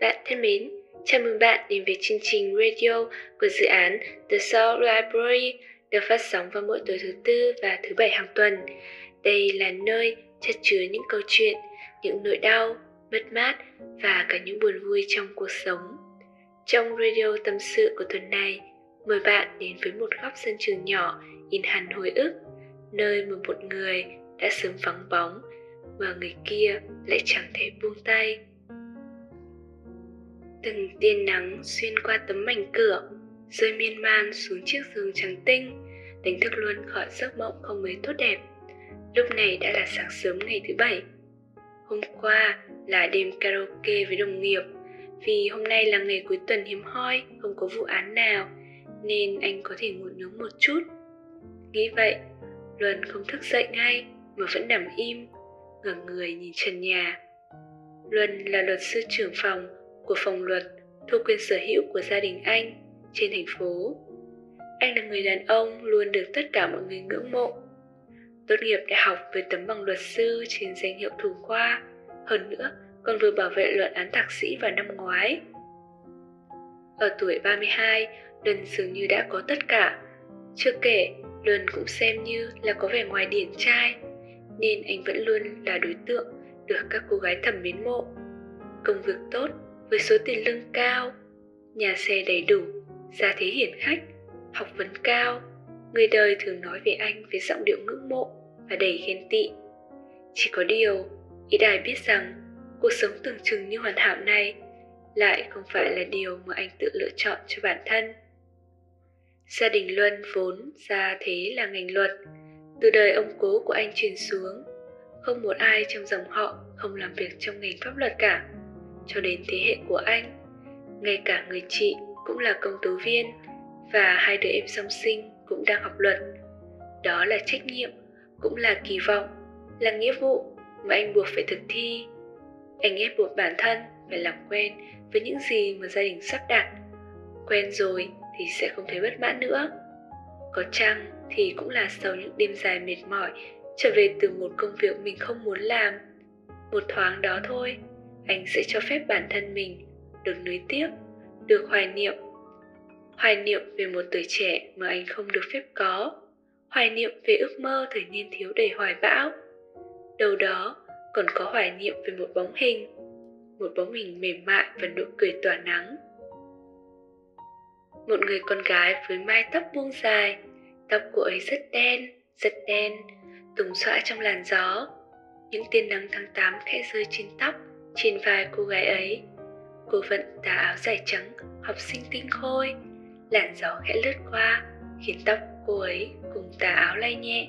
Bạn thân mến, chào mừng bạn đến với chương trình radio của dự án The Soul Library được phát sóng vào mỗi tối thứ tư và thứ bảy hàng tuần. Đây là nơi chất chứa những câu chuyện, những nỗi đau, mất mát và cả những buồn vui trong cuộc sống. Trong radio tâm sự của tuần này, mời bạn đến với một góc sân trường nhỏ in hẳn hồi ức, nơi mà một người đã sớm vắng bóng mà người kia lại chẳng thể buông tay từng tia nắng xuyên qua tấm mảnh cửa, rơi miên man xuống chiếc giường trắng tinh, đánh thức luôn khỏi giấc mộng không mấy tốt đẹp. Lúc này đã là sáng sớm ngày thứ bảy. Hôm qua là đêm karaoke với đồng nghiệp, vì hôm nay là ngày cuối tuần hiếm hoi, không có vụ án nào, nên anh có thể ngủ nướng một chút. Nghĩ vậy, luân không thức dậy ngay mà vẫn nằm im, ngẩng người nhìn trần nhà. Luân là luật sư trưởng phòng của phòng luật thuộc quyền sở hữu của gia đình anh trên thành phố. Anh là người đàn ông luôn được tất cả mọi người ngưỡng mộ. Tốt nghiệp đại học với tấm bằng luật sư trên danh hiệu thủ khoa, hơn nữa còn vừa bảo vệ luận án thạc sĩ vào năm ngoái. Ở tuổi 32, Luân dường như đã có tất cả. Chưa kể, Luân cũng xem như là có vẻ ngoài điển trai, nên anh vẫn luôn là đối tượng được các cô gái thầm mến mộ. Công việc tốt, với số tiền lương cao, nhà xe đầy đủ, gia thế hiển khách, học vấn cao, người đời thường nói về anh với giọng điệu ngưỡng mộ và đầy ghen tị. Chỉ có điều, Y Đài biết rằng cuộc sống tưởng chừng như hoàn hảo này lại không phải là điều mà anh tự lựa chọn cho bản thân. Gia đình Luân vốn ra thế là ngành luật, từ đời ông cố của anh truyền xuống, không một ai trong dòng họ không làm việc trong ngành pháp luật cả cho đến thế hệ của anh. Ngay cả người chị cũng là công tố viên và hai đứa em song sinh cũng đang học luật. Đó là trách nhiệm, cũng là kỳ vọng, là nghĩa vụ mà anh buộc phải thực thi. Anh ép buộc bản thân phải làm quen với những gì mà gia đình sắp đặt. Quen rồi thì sẽ không thấy bất mãn nữa. Có chăng thì cũng là sau những đêm dài mệt mỏi trở về từ một công việc mình không muốn làm. Một thoáng đó thôi anh sẽ cho phép bản thân mình được nuối tiếc, được hoài niệm. Hoài niệm về một tuổi trẻ mà anh không được phép có. Hoài niệm về ước mơ thời niên thiếu đầy hoài bão. Đâu đó còn có hoài niệm về một bóng hình, một bóng hình mềm mại và nụ cười tỏa nắng. Một người con gái với mái tóc buông dài, tóc của ấy rất đen rất đen, tùng xõa trong làn gió. Những tia nắng tháng 8 khẽ rơi trên tóc trên vai cô gái ấy, cô vận tà áo dài trắng, học sinh tinh khôi. Làn gió khẽ lướt qua, khiến tóc cô ấy cùng tà áo lay nhẹ.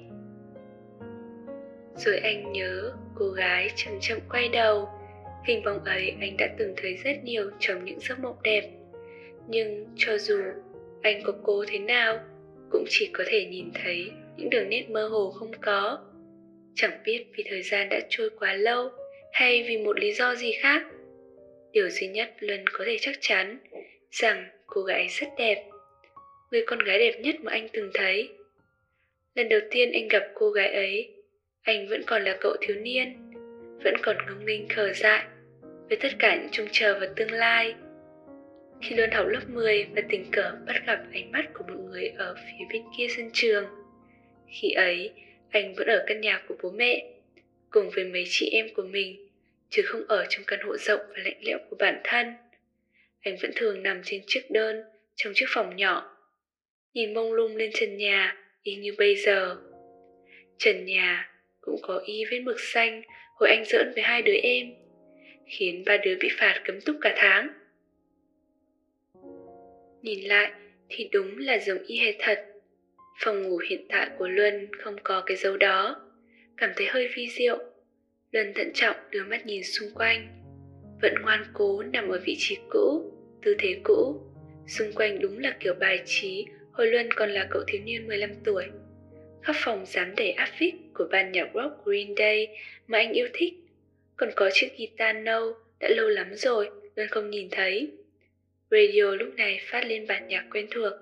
Rồi anh nhớ cô gái chậm chậm quay đầu. Hình bóng ấy anh đã từng thấy rất nhiều trong những giấc mộng đẹp. Nhưng cho dù anh có cố thế nào, cũng chỉ có thể nhìn thấy những đường nét mơ hồ không có. Chẳng biết vì thời gian đã trôi quá lâu hay vì một lý do gì khác? Điều duy nhất luân có thể chắc chắn rằng cô gái rất đẹp người con gái đẹp nhất mà anh từng thấy. Lần đầu tiên anh gặp cô gái ấy anh vẫn còn là cậu thiếu niên vẫn còn ngông nghênh khờ dại với tất cả những trông chờ vào tương lai. Khi Luân học lớp 10 và tình cờ bắt gặp ánh mắt của một người ở phía bên kia sân trường. Khi ấy, anh vẫn ở căn nhà của bố mẹ, cùng với mấy chị em của mình chứ không ở trong căn hộ rộng và lạnh lẽo của bản thân. Anh vẫn thường nằm trên chiếc đơn trong chiếc phòng nhỏ, nhìn mông lung lên trần nhà y như bây giờ. Trần nhà cũng có y vết mực xanh hồi anh giỡn với hai đứa em, khiến ba đứa bị phạt cấm túc cả tháng. Nhìn lại thì đúng là giống y hệt thật. Phòng ngủ hiện tại của Luân không có cái dấu đó, cảm thấy hơi vi diệu. Luân thận trọng đưa mắt nhìn xung quanh. Vẫn ngoan cố nằm ở vị trí cũ, Tư thế cũ. Xung quanh đúng là kiểu bài trí, Hồi Luân còn là cậu thiếu niên 15 tuổi. Khắp phòng dám đầy áp phích Của ban nhạc rock Green Day Mà anh yêu thích. Còn có chiếc guitar nâu, Đã lâu lắm rồi, Luân không nhìn thấy. Radio lúc này phát lên bản nhạc quen thuộc.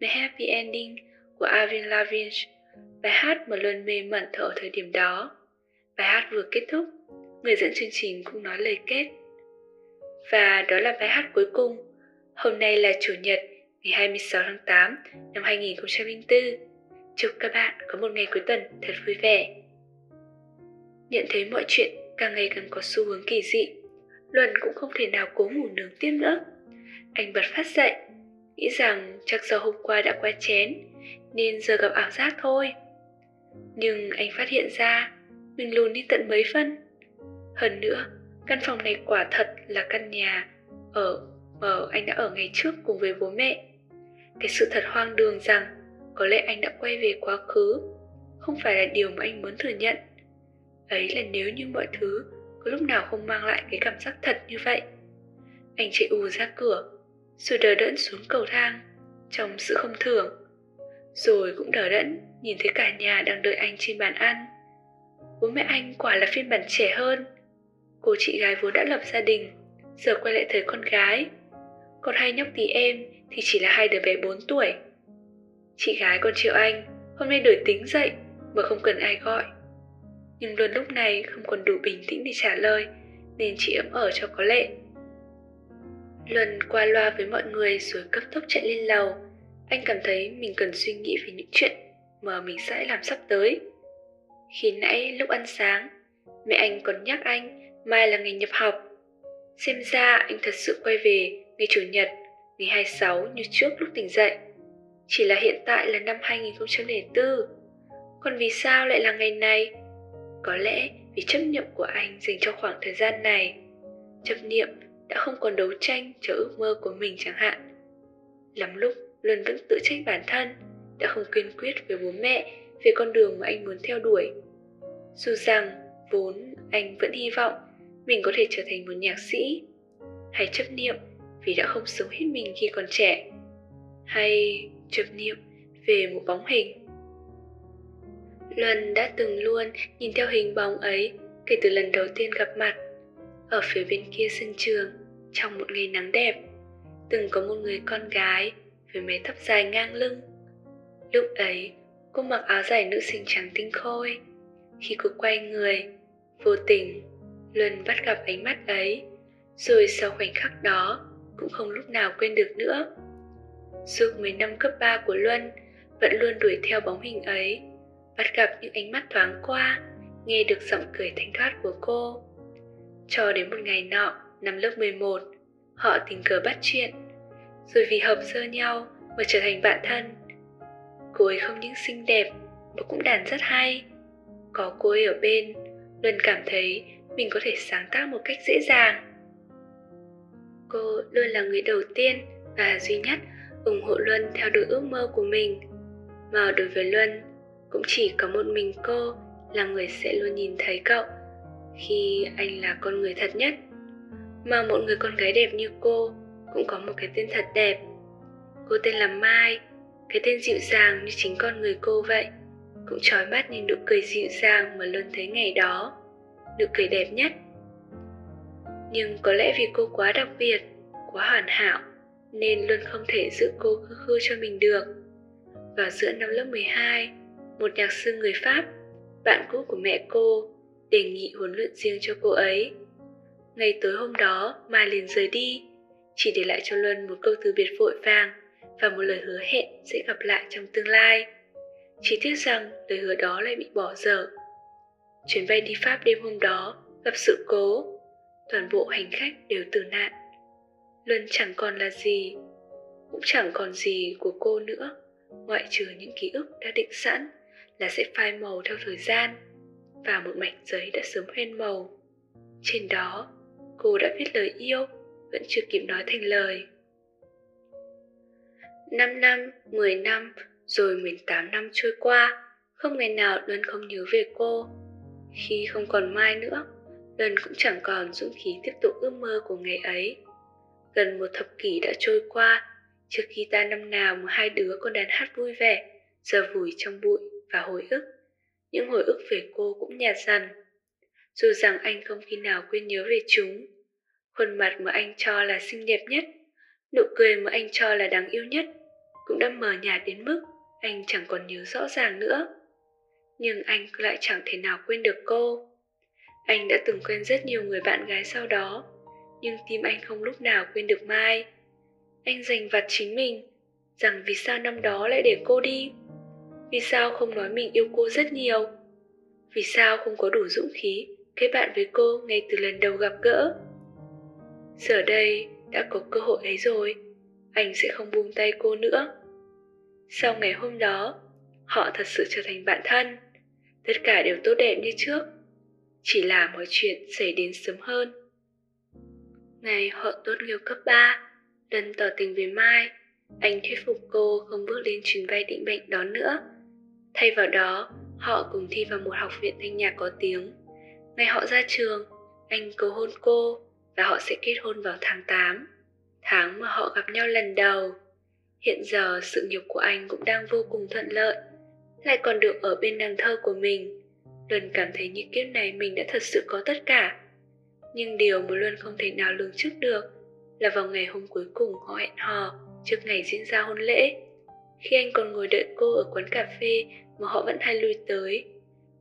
The Happy Ending của Avril Lavigne bài hát mà Luân mê mẩn thở thời điểm đó Bài hát vừa kết thúc, người dẫn chương trình cũng nói lời kết. Và đó là bài hát cuối cùng. Hôm nay là Chủ nhật, ngày 26 tháng 8 năm 2004. Chúc các bạn có một ngày cuối tuần thật vui vẻ. Nhận thấy mọi chuyện càng ngày càng có xu hướng kỳ dị, Luân cũng không thể nào cố ngủ nướng tiếp nữa. Anh bật phát dậy, nghĩ rằng chắc do hôm qua đã qua chén, nên giờ gặp ảo giác thôi. Nhưng anh phát hiện ra mình lùn đi tận mấy phân. Hơn nữa, căn phòng này quả thật là căn nhà ở mà anh đã ở ngày trước cùng với bố mẹ. Cái sự thật hoang đường rằng có lẽ anh đã quay về quá khứ, không phải là điều mà anh muốn thừa nhận. Ấy là nếu như mọi thứ có lúc nào không mang lại cái cảm giác thật như vậy. Anh chạy ù ra cửa, rồi đờ đẫn xuống cầu thang, trong sự không thường. Rồi cũng đờ đẫn nhìn thấy cả nhà đang đợi anh trên bàn ăn. Bố mẹ anh quả là phiên bản trẻ hơn. Cô chị gái vốn đã lập gia đình, giờ quay lại thời con gái. Còn hai nhóc tí em thì chỉ là hai đứa bé 4 tuổi. Chị gái còn triệu anh, hôm nay đổi tính dậy mà không cần ai gọi. Nhưng luôn lúc này không còn đủ bình tĩnh để trả lời, nên chị ấm ở cho có lệ. Luân qua loa với mọi người rồi cấp tốc chạy lên lầu. Anh cảm thấy mình cần suy nghĩ về những chuyện mà mình sẽ làm sắp tới. Khi nãy lúc ăn sáng, mẹ anh còn nhắc anh mai là ngày nhập học. Xem ra anh thật sự quay về ngày Chủ nhật, ngày 26 như trước lúc tỉnh dậy. Chỉ là hiện tại là năm 2004. Còn vì sao lại là ngày này? Có lẽ vì chấp niệm của anh dành cho khoảng thời gian này. Chấp niệm đã không còn đấu tranh cho ước mơ của mình chẳng hạn. Lắm lúc Luân vẫn tự trách bản thân đã không kiên quyết với bố mẹ về con đường mà anh muốn theo đuổi. Dù rằng vốn anh vẫn hy vọng mình có thể trở thành một nhạc sĩ, hay chấp niệm vì đã không sống hết mình khi còn trẻ, hay chấp niệm về một bóng hình. Luân đã từng luôn nhìn theo hình bóng ấy kể từ lần đầu tiên gặp mặt. Ở phía bên kia sân trường, trong một ngày nắng đẹp, từng có một người con gái với mái tóc dài ngang lưng. Lúc ấy, cô mặc áo dài nữ sinh trắng tinh khôi. Khi cô quay người, vô tình, Luân bắt gặp ánh mắt ấy, rồi sau khoảnh khắc đó, cũng không lúc nào quên được nữa. Suốt 10 năm cấp 3 của Luân vẫn luôn đuổi theo bóng hình ấy, bắt gặp những ánh mắt thoáng qua, nghe được giọng cười thanh thoát của cô. Cho đến một ngày nọ, năm lớp 11, họ tình cờ bắt chuyện, rồi vì hợp sơ nhau mà trở thành bạn thân. Cô ấy không những xinh đẹp mà cũng đàn rất hay. Có cô ấy ở bên, Luân cảm thấy mình có thể sáng tác một cách dễ dàng. Cô luôn là người đầu tiên và duy nhất ủng hộ Luân theo đuổi ước mơ của mình. Mà đối với Luân, cũng chỉ có một mình cô là người sẽ luôn nhìn thấy cậu khi anh là con người thật nhất mà một người con gái đẹp như cô cũng có một cái tên thật đẹp. Cô tên là mai cái tên dịu dàng như chính con người cô vậy. Cũng trói mắt như nụ cười dịu dàng mà luôn thấy ngày đó nụ cười đẹp nhất. Nhưng có lẽ vì cô quá đặc biệt quá hoàn hảo nên luôn không thể giữ cô khư khư cho mình được. Vào giữa năm lớp 12 một nhạc sư người Pháp, bạn cũ của mẹ cô, đề nghị huấn luyện riêng cho cô ấy. Ngày tối hôm đó, Mai liền rời đi, chỉ để lại cho Luân một câu từ biệt vội vàng và một lời hứa hẹn sẽ gặp lại trong tương lai. Chỉ tiếc rằng lời hứa đó lại bị bỏ dở. Chuyến bay đi Pháp đêm hôm đó gặp sự cố, toàn bộ hành khách đều tử nạn. Luân chẳng còn là gì, cũng chẳng còn gì của cô nữa, ngoại trừ những ký ức đã định sẵn là sẽ phai màu theo thời gian và một mảnh giấy đã sớm hoen màu. Trên đó, cô đã viết lời yêu, vẫn chưa kịp nói thành lời. 5 năm, 10 năm, rồi 18 năm trôi qua, không ngày nào Luân không nhớ về cô. Khi không còn Mai nữa, Luân cũng chẳng còn dũng khí tiếp tục ước mơ của ngày ấy. Gần một thập kỷ đã trôi qua, trước khi ta năm nào mà hai đứa còn đàn hát vui vẻ, giờ vùi trong bụi và hồi ức. Những hồi ức về cô cũng nhạt dần. Dù rằng anh không khi nào quên nhớ về chúng. Khuôn mặt mà anh cho là xinh đẹp nhất, nụ cười mà anh cho là đáng yêu nhất, cũng đã mờ nhạt đến mức anh chẳng còn nhớ rõ ràng nữa. Nhưng anh lại chẳng thể nào quên được cô. Anh đã từng quen rất nhiều người bạn gái sau đó, nhưng tim anh không lúc nào quên được Mai. Anh giành vặt chính mình, rằng vì sao năm đó lại để cô đi. Vì sao không nói mình yêu cô rất nhiều. Vì sao không có đủ dũng khí kết bạn với cô ngay từ lần đầu gặp gỡ. Giờ đây đã có cơ hội ấy rồi, anh sẽ không buông tay cô nữa. Sau ngày hôm đó, họ thật sự trở thành bạn thân. Tất cả đều tốt đẹp như trước, chỉ là mọi chuyện xảy đến sớm hơn. Ngày họ tốt nghiệp cấp 3, lần tỏ tình với Mai, anh thuyết phục cô không bước lên chuyến bay định mệnh đó nữa. Thay vào đó, họ cùng thi vào một học viện thanh nhạc có tiếng. Ngày họ ra trường, anh cầu hôn cô là họ sẽ kết hôn vào tháng 8, tháng mà họ gặp nhau lần đầu. Hiện giờ sự nghiệp của anh cũng đang vô cùng thuận lợi, lại còn được ở bên nàng thơ của mình. Luân cảm thấy như kiếp này mình đã thật sự có tất cả. Nhưng điều mà Luân không thể nào lường trước được là vào ngày hôm cuối cùng họ hẹn hò trước ngày diễn ra hôn lễ. Khi anh còn ngồi đợi cô ở quán cà phê mà họ vẫn hay lui tới,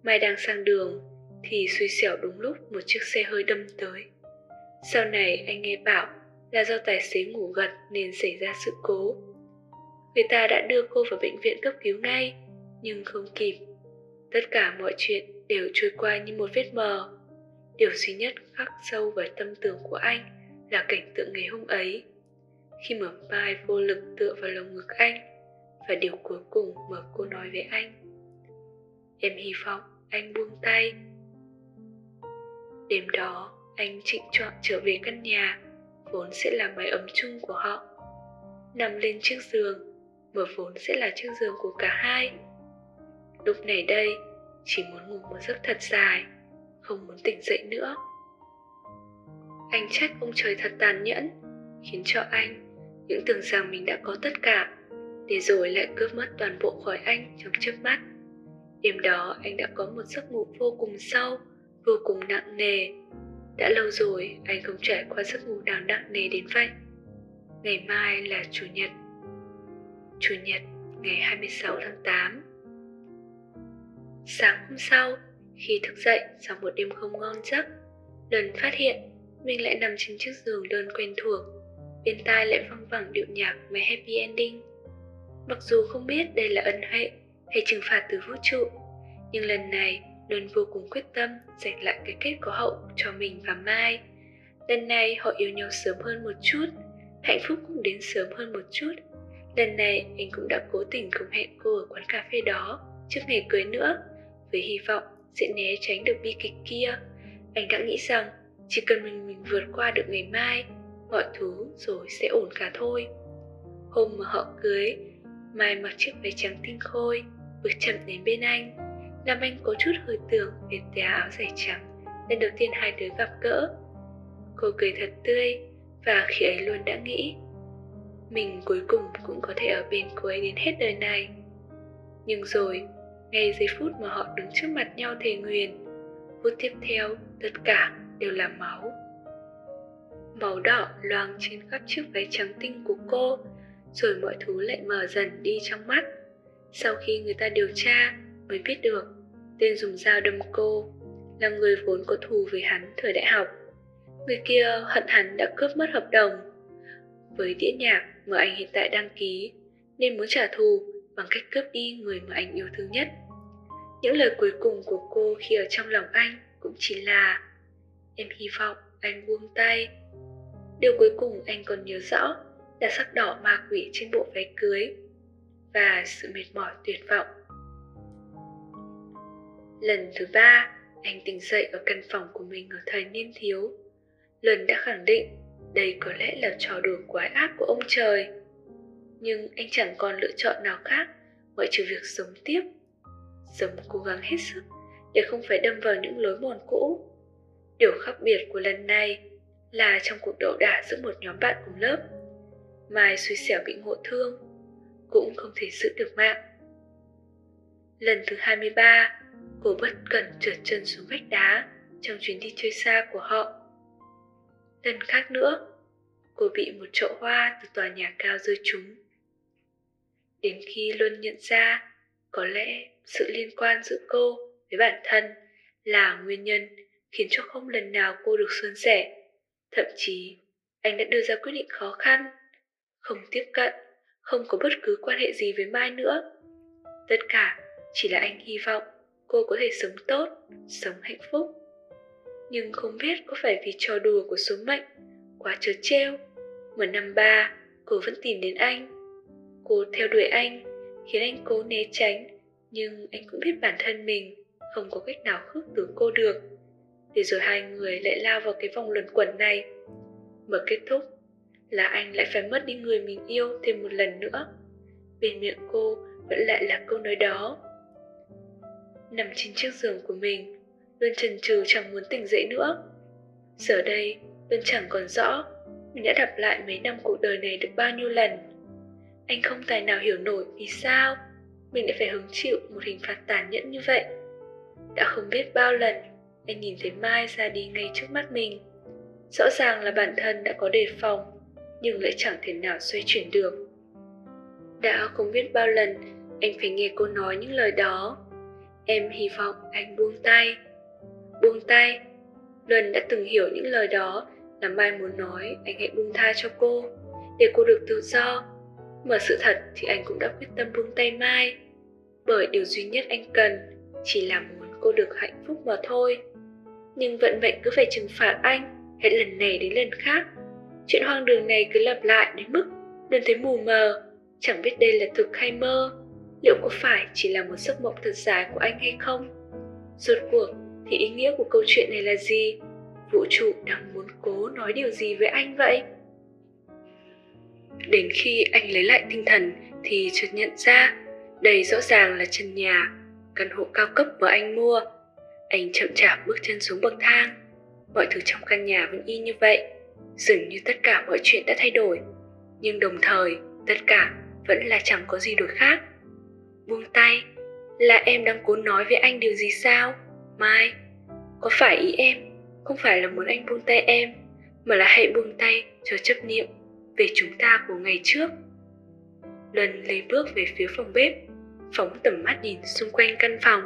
Mai đang sang đường thì xui xẻo đúng lúc một chiếc xe hơi đâm tới. Sau này anh nghe bảo là do tài xế ngủ gật nên xảy ra sự cố. Người ta đã đưa cô vào bệnh viện cấp cứu ngay, nhưng không kịp. Tất cả mọi chuyện đều trôi qua như một vết mờ. Điều duy nhất khắc sâu vào tâm tưởng của anh là cảnh tượng ngày hôm ấy. Khi mở vai vô lực tựa vào lồng ngực anh, và điều cuối cùng mà cô nói với anh. Em hy vọng anh buông tay. Đêm đó, anh trịnh trọng trở về căn nhà, vốn sẽ là mái ấm chung của họ. Nằm lên chiếc giường, mà vốn sẽ là chiếc giường của cả hai. Lúc này đây, chỉ muốn ngủ một giấc thật dài, không muốn tỉnh dậy nữa. Anh trách ông trời thật tàn nhẫn, khiến cho anh những tưởng rằng mình đã có tất cả, để rồi lại cướp mất toàn bộ khỏi anh trong chớp mắt. Đêm đó anh đã có một giấc ngủ vô cùng sâu, vô cùng nặng nề. Đã lâu rồi anh không trải qua giấc ngủ nào nặng nề đến vậy. Ngày mai là Chủ nhật. Chủ nhật ngày 26 tháng 8. Sáng hôm sau, khi thức dậy sau một đêm không ngon giấc, lần phát hiện mình lại nằm trên chiếc giường đơn quen thuộc. Bên tai lại văng vẳng điệu nhạc về happy ending. Mặc dù không biết đây là ân huệ hay trừng phạt từ vũ trụ, nhưng lần này Luân vô cùng quyết tâm giành lại cái kết có hậu cho mình và Mai. Lần này họ yêu nhau sớm hơn một chút, hạnh phúc cũng đến sớm hơn một chút. Lần này anh cũng đã cố tình không hẹn cô ở quán cà phê đó trước ngày cưới nữa, với hy vọng sẽ né tránh được bi kịch kia. Anh đã nghĩ rằng chỉ cần mình mình vượt qua được ngày mai, mọi thứ rồi sẽ ổn cả thôi. Hôm mà họ cưới, Mai mặc chiếc váy trắng tinh khôi, bước chậm đến bên anh làm anh có chút hồi tưởng về tà áo dài trắng, lần đầu tiên hai đứa gặp gỡ. Cô cười thật tươi, và khi ấy luôn đã nghĩ, mình cuối cùng cũng có thể ở bên cô ấy đến hết đời này. Nhưng rồi, ngay giây phút mà họ đứng trước mặt nhau thề nguyền, phút tiếp theo, tất cả đều là máu. Máu đỏ loang trên khắp chiếc váy trắng tinh của cô, rồi mọi thứ lại mở dần đi trong mắt. Sau khi người ta điều tra mới biết được tên dùng dao đâm cô, là người vốn có thù với hắn thời đại học. Người kia hận hắn đã cướp mất hợp đồng. Với đĩa nhạc mà anh hiện tại đăng ký, nên muốn trả thù bằng cách cướp đi người mà anh yêu thương nhất. Những lời cuối cùng của cô khi ở trong lòng anh cũng chỉ là, em hy vọng anh buông tay. Điều cuối cùng anh còn nhớ rõ là sắc đỏ ma quỷ trên bộ váy cưới và sự mệt mỏi tuyệt vọng Lần thứ ba, anh tỉnh dậy ở căn phòng của mình ở thời niên thiếu. Lần đã khẳng định đây có lẽ là trò đùa quái ác của ông trời. Nhưng anh chẳng còn lựa chọn nào khác ngoại trừ việc sống tiếp. Sống cố gắng hết sức để không phải đâm vào những lối mòn cũ. Điều khác biệt của lần này là trong cuộc đấu đả giữa một nhóm bạn cùng lớp. Mai xui xẻo bị ngộ thương, cũng không thể giữ được mạng. Lần thứ 23, cô bất cẩn trượt chân xuống vách đá trong chuyến đi chơi xa của họ. Lần khác nữa, cô bị một chậu hoa từ tòa nhà cao rơi trúng. Đến khi Luân nhận ra, có lẽ sự liên quan giữa cô với bản thân là nguyên nhân khiến cho không lần nào cô được suôn sẻ. Thậm chí, anh đã đưa ra quyết định khó khăn, không tiếp cận, không có bất cứ quan hệ gì với Mai nữa. Tất cả chỉ là anh hy vọng cô có thể sống tốt, sống hạnh phúc. Nhưng không biết có phải vì trò đùa của số mệnh quá trớ trêu mà năm ba cô vẫn tìm đến anh. Cô theo đuổi anh, khiến anh cố né tránh, nhưng anh cũng biết bản thân mình không có cách nào khước từ cô được. Để rồi hai người lại lao vào cái vòng luẩn quẩn này. Mà kết thúc là anh lại phải mất đi người mình yêu thêm một lần nữa. Bên miệng cô vẫn lại là câu nói đó. Nằm trên chiếc giường của mình, luôn chần chừ chẳng muốn tỉnh dậy nữa. Giờ đây, luôn chẳng còn rõ mình đã đọc lại mấy năm cuộc đời này được bao nhiêu lần. Anh không tài nào hiểu nổi vì sao mình lại phải hứng chịu một hình phạt tàn nhẫn như vậy. Đã không biết bao lần anh nhìn thấy Mai ra đi ngay trước mắt mình. Rõ ràng là bản thân đã có đề phòng, nhưng lại chẳng thể nào xoay chuyển được. Đã không biết bao lần anh phải nghe cô nói những lời đó. Em hy vọng anh buông tay. Buông tay. Luân đã từng hiểu những lời đó là Mai muốn nói anh hãy buông tha cho cô, để cô được tự do. Mà sự thật thì anh cũng đã quyết tâm buông tay Mai. Bởi điều duy nhất anh cần chỉ là muốn cô được hạnh phúc mà thôi. Nhưng vận mệnh cứ phải trừng phạt anh, hết lần này đến lần khác. Chuyện hoang đường này cứ lặp lại đến mức Luân thấy mù mờ, chẳng biết đây là thực hay mơ. Liệu có phải chỉ là một giấc mộng thật dài của anh hay không? Rốt cuộc thì ý nghĩa của câu chuyện này là gì? Vũ trụ đang muốn cố nói điều gì với anh vậy? Đến khi anh lấy lại tinh thần thì chợt nhận ra đây rõ ràng là chân nhà, căn hộ cao cấp mà anh mua. Anh chậm chạp bước chân xuống bậc thang. Mọi thứ trong căn nhà vẫn y như vậy, dường như tất cả mọi chuyện đã thay đổi. Nhưng đồng thời, tất cả vẫn là chẳng có gì đổi khác. Buông tay, là em đang cố nói với anh điều gì sao? Mai, có phải ý em không phải là muốn anh buông tay em, mà là hãy buông tay cho chấp niệm về chúng ta của ngày trước. Lần lấy bước về phía phòng bếp, phóng tầm mắt nhìn xung quanh căn phòng.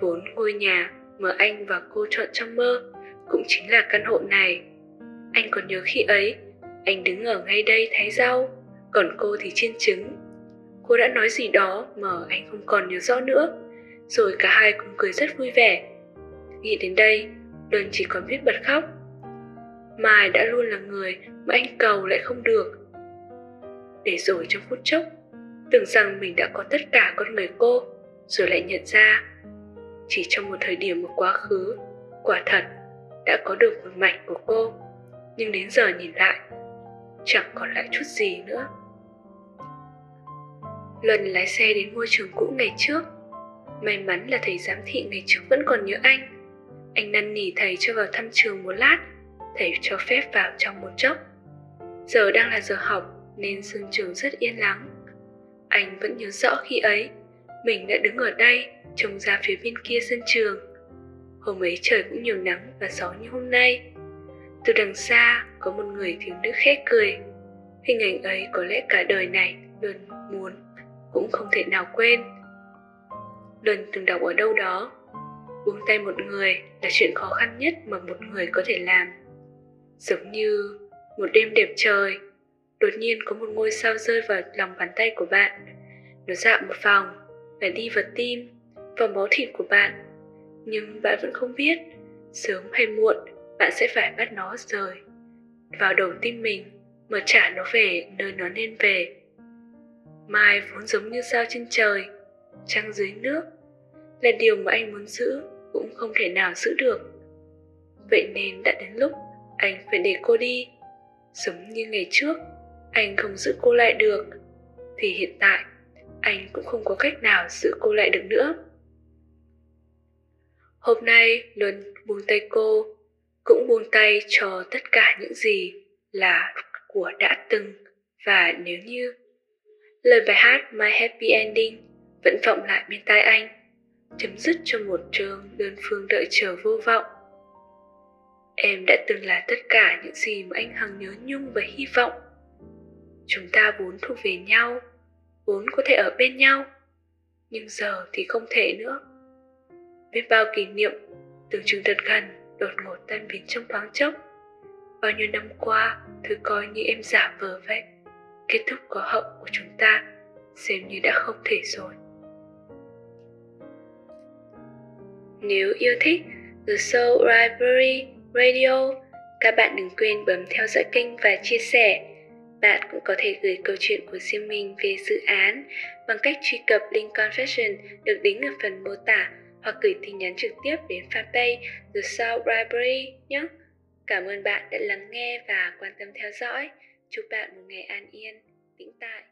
Vốn ngôi nhà mà anh và cô chọn trong mơ cũng chính là căn hộ này. Anh còn nhớ khi ấy, anh đứng ở ngay đây thái rau, còn cô thì chiên trứng. Cô đã nói gì đó mà anh không còn nhớ rõ nữa, rồi cả hai cùng cười rất vui vẻ. Nghĩ đến đây, Đơn chỉ còn biết bật khóc. Mai đã luôn là người mà anh cầu lại không được. Để rồi trong phút chốc, tưởng rằng mình đã có tất cả con người cô, rồi lại nhận ra chỉ trong một thời điểm một quá khứ, quả thật đã có được một mảnh của cô, nhưng đến giờ nhìn lại, chẳng còn lại chút gì nữa lần lái xe đến ngôi trường cũ ngày trước. May mắn là thầy giám thị ngày trước vẫn còn nhớ anh. Anh năn nỉ thầy cho vào thăm trường một lát, thầy cho phép vào trong một chốc. Giờ đang là giờ học nên sân trường rất yên lắng. Anh vẫn nhớ rõ khi ấy, mình đã đứng ở đây trông ra phía bên kia sân trường. Hôm ấy trời cũng nhiều nắng và gió như hôm nay. Từ đằng xa có một người thiếu nữ khẽ cười. Hình ảnh ấy có lẽ cả đời này luôn muốn cũng không thể nào quên. Luân từng đọc ở đâu đó, buông tay một người là chuyện khó khăn nhất mà một người có thể làm. Giống như một đêm đẹp trời, đột nhiên có một ngôi sao rơi vào lòng bàn tay của bạn. Nó dạo một vòng và đi vào tim, vào máu thịt của bạn. Nhưng bạn vẫn không biết, sớm hay muộn, bạn sẽ phải bắt nó rời vào đầu tim mình, mà trả nó về nơi nó nên về mai vốn giống như sao trên trời, trăng dưới nước, là điều mà anh muốn giữ cũng không thể nào giữ được. Vậy nên đã đến lúc anh phải để cô đi. Giống như ngày trước, anh không giữ cô lại được, thì hiện tại anh cũng không có cách nào giữ cô lại được nữa. Hôm nay luân buông tay cô, cũng buông tay cho tất cả những gì là của đã từng. Và nếu như lời bài hát My Happy Ending vẫn vọng lại bên tai anh, chấm dứt cho một trường đơn phương đợi chờ vô vọng. Em đã từng là tất cả những gì mà anh hằng nhớ nhung và hy vọng. Chúng ta vốn thuộc về nhau, vốn có thể ở bên nhau, nhưng giờ thì không thể nữa. Biết bao kỷ niệm, tưởng chừng thật gần đột ngột tan biến trong thoáng chốc. Bao nhiêu năm qua, thứ coi như em giả vờ vậy kết thúc có hậu của chúng ta, xem như đã không thể rồi nếu yêu thích The Soul Library Radio, các bạn đừng quên bấm theo dõi kênh và chia sẻ bạn cũng có thể gửi câu chuyện của riêng mình về dự án bằng cách truy cập link confession được đính ở phần mô tả hoặc gửi tin nhắn trực tiếp đến fanpage The Soul Library nhé. Cảm ơn bạn đã lắng nghe và quan tâm theo dõi. Chúc bạn một ngày an yên, tĩnh tại.